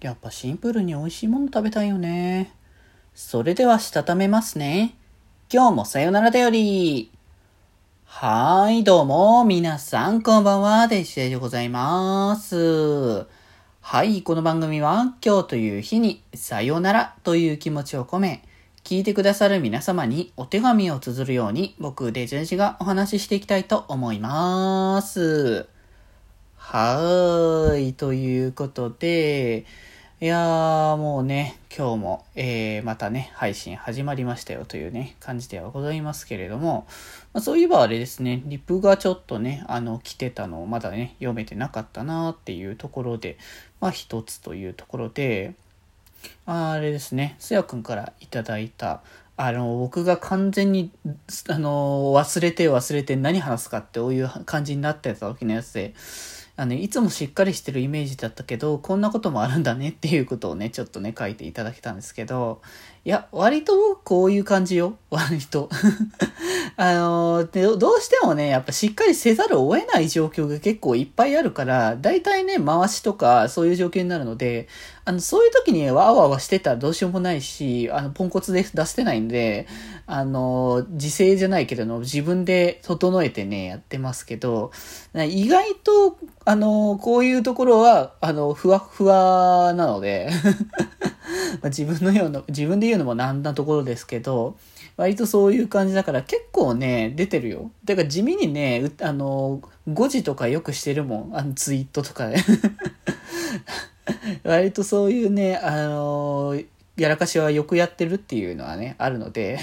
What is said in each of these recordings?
やっぱシンプルに美味しいもの食べたいよね。それではしたためますね。今日もさよならだより。はーい、どうも、皆さん、こんばんは、デジデでございます。はい、この番組は、今日という日に、さよならという気持ちを込め、聞いてくださる皆様にお手紙を綴るように、僕、デジデジがお話ししていきたいと思います。はーい、ということで、いやー、もうね、今日も、えー、またね、配信始まりましたよというね、感じではございますけれども、まあ、そういえばあれですね、リプがちょっとね、あの、来てたのをまだね、読めてなかったなーっていうところで、まあ一つというところで、あれですね、すやくんからいただいた、あの、僕が完全に、あの、忘れて忘れて何話すかってこういう感じになってた時のやつで、あの、いつもしっかりしてるイメージだったけど、こんなこともあるんだねっていうことをね、ちょっとね、書いていただけたんですけど、いや、割とこういう感じよ。割と。あので、どうしてもね、やっぱしっかりせざるを得ない状況が結構いっぱいあるから、大体ね、回しとかそういう状況になるので、あの、そういう時にわーわーわしてたらどうしようもないし、あの、ポンコツで出してないんで、あの、自制じゃないけど、自分で整えてね、やってますけど、意外と、あの、こういうところは、あの、ふわふわなので ま自分のような、自分で言うのもなんなところですけど、割とそういう感じだから結構ね、出てるよ。だから地味にね、あの、5時とかよくしてるもん。あの、ツイートとかで 割とそういうね、あのやらかしはよくやってるっていうのはね、あるので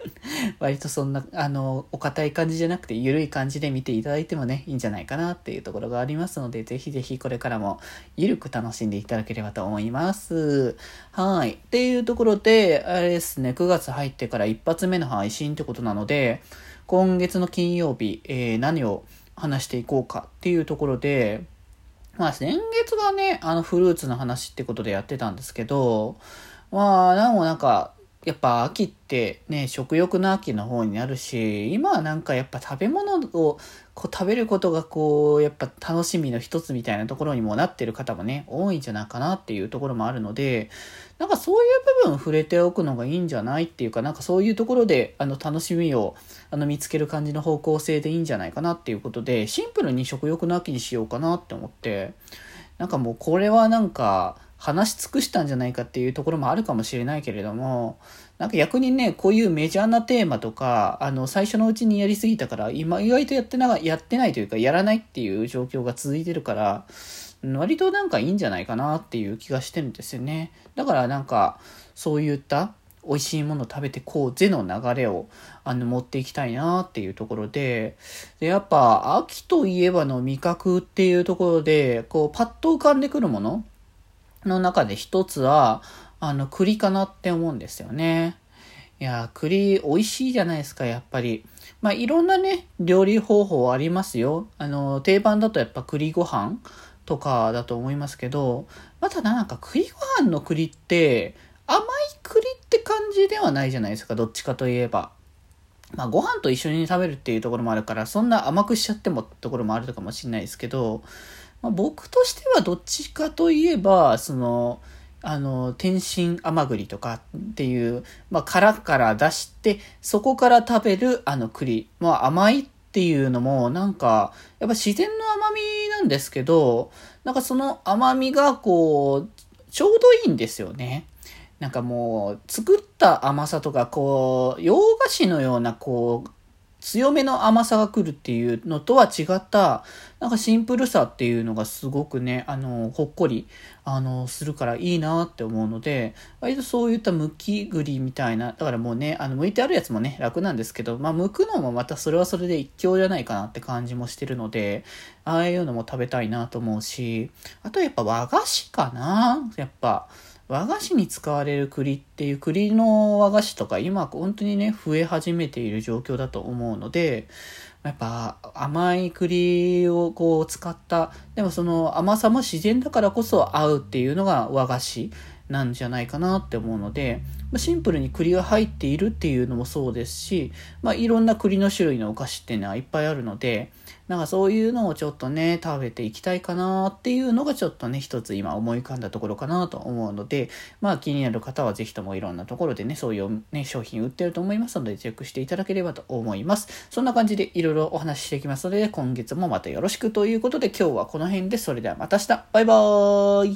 割とそんな、あの、お堅い感じじゃなくて、ゆるい感じで見ていただいてもね、いいんじゃないかなっていうところがありますので、ぜひぜひこれからも、ゆるく楽しんでいただければと思います。はい。っていうところで、あれですね、9月入ってから一発目の配信ってことなので、今月の金曜日、えー、何を話していこうかっていうところで、まあ先月がね、あのフルーツの話ってことでやってたんですけど、まあ、なんもなんか、やっぱ秋ってね、食欲の秋の方になるし、今はなんかやっぱ食べ物をこう食べることがこう、やっぱ楽しみの一つみたいなところにもなってる方もね、多いんじゃないかなっていうところもあるので、なんかそういう部分触れておくのがいいんじゃないっていうか、なんかそういうところであの楽しみをあの見つける感じの方向性でいいんじゃないかなっていうことで、シンプルに食欲の秋にしようかなって思って、なんかもうこれはなんか、話し尽くしたんじゃないかっていうところもあるかもしれないけれども、なんか逆にね、こういうメジャーなテーマとか、あの、最初のうちにやりすぎたから、今意外とやってな、やってないというか、やらないっていう状況が続いてるから、割となんかいいんじゃないかなっていう気がしてるんですよね。だからなんか、そういった美味しいもの食べてこうぜの流れをあの持っていきたいなっていうところで、で、やっぱ秋といえばの味覚っていうところで、こうパッと浮かんでくるものの中で一つは、あの、栗かなって思うんですよね。いや、栗美味しいじゃないですか、やっぱり。まあ、いろんなね、料理方法ありますよ。あの、定番だとやっぱ栗ご飯とかだと思いますけど、またなんか栗ご飯の栗って、甘じではないじゃないですか、どっちかといえば。まあ、ご飯と一緒に食べるっていうところもあるから、そんな甘くしちゃってもってところもあるかもしれないですけど、まあ、僕としてはどっちかといえば、その、あの、天津甘栗とかっていう、まあ、殻から出して、そこから食べるあの栗。まあ、甘いっていうのも、なんか、やっぱ自然の甘みなんですけど、なんかその甘みがこう、ちょうどいいんですよね。なんかもう、作った甘さとか、こう、洋菓子のような、こう、強めの甘さが来るっていうのとは違った、なんかシンプルさっていうのがすごくね、あの、ほっこり、あの、するからいいなって思うので、割とそういった剥き栗みたいな、だからもうね、あの、剥いてあるやつもね、楽なんですけど、まあ、剥くのもまたそれはそれで一興じゃないかなって感じもしてるので、ああいうのも食べたいなと思うし、あとやっぱ和菓子かなやっぱ、和菓子に使われる栗っていう栗の和菓子とか今本当にね増え始めている状況だと思うのでやっぱ甘い栗をこう使ったでもその甘さも自然だからこそ合うっていうのが和菓子。なんじゃないかなって思うので、ま、シンプルに栗が入っているっていうのもそうですし、まあ、いろんな栗の種類のお菓子っていうのはいっぱいあるので、なんかそういうのをちょっとね、食べていきたいかなっていうのがちょっとね、一つ今思い浮かんだところかなと思うので、まあ気になる方はぜひともいろんなところでね、そういうね、商品売ってると思いますので、チェックしていただければと思います。そんな感じでいろいろお話ししていきますので、今月もまたよろしくということで、今日はこの辺で、それではまた明日、バイバーイ。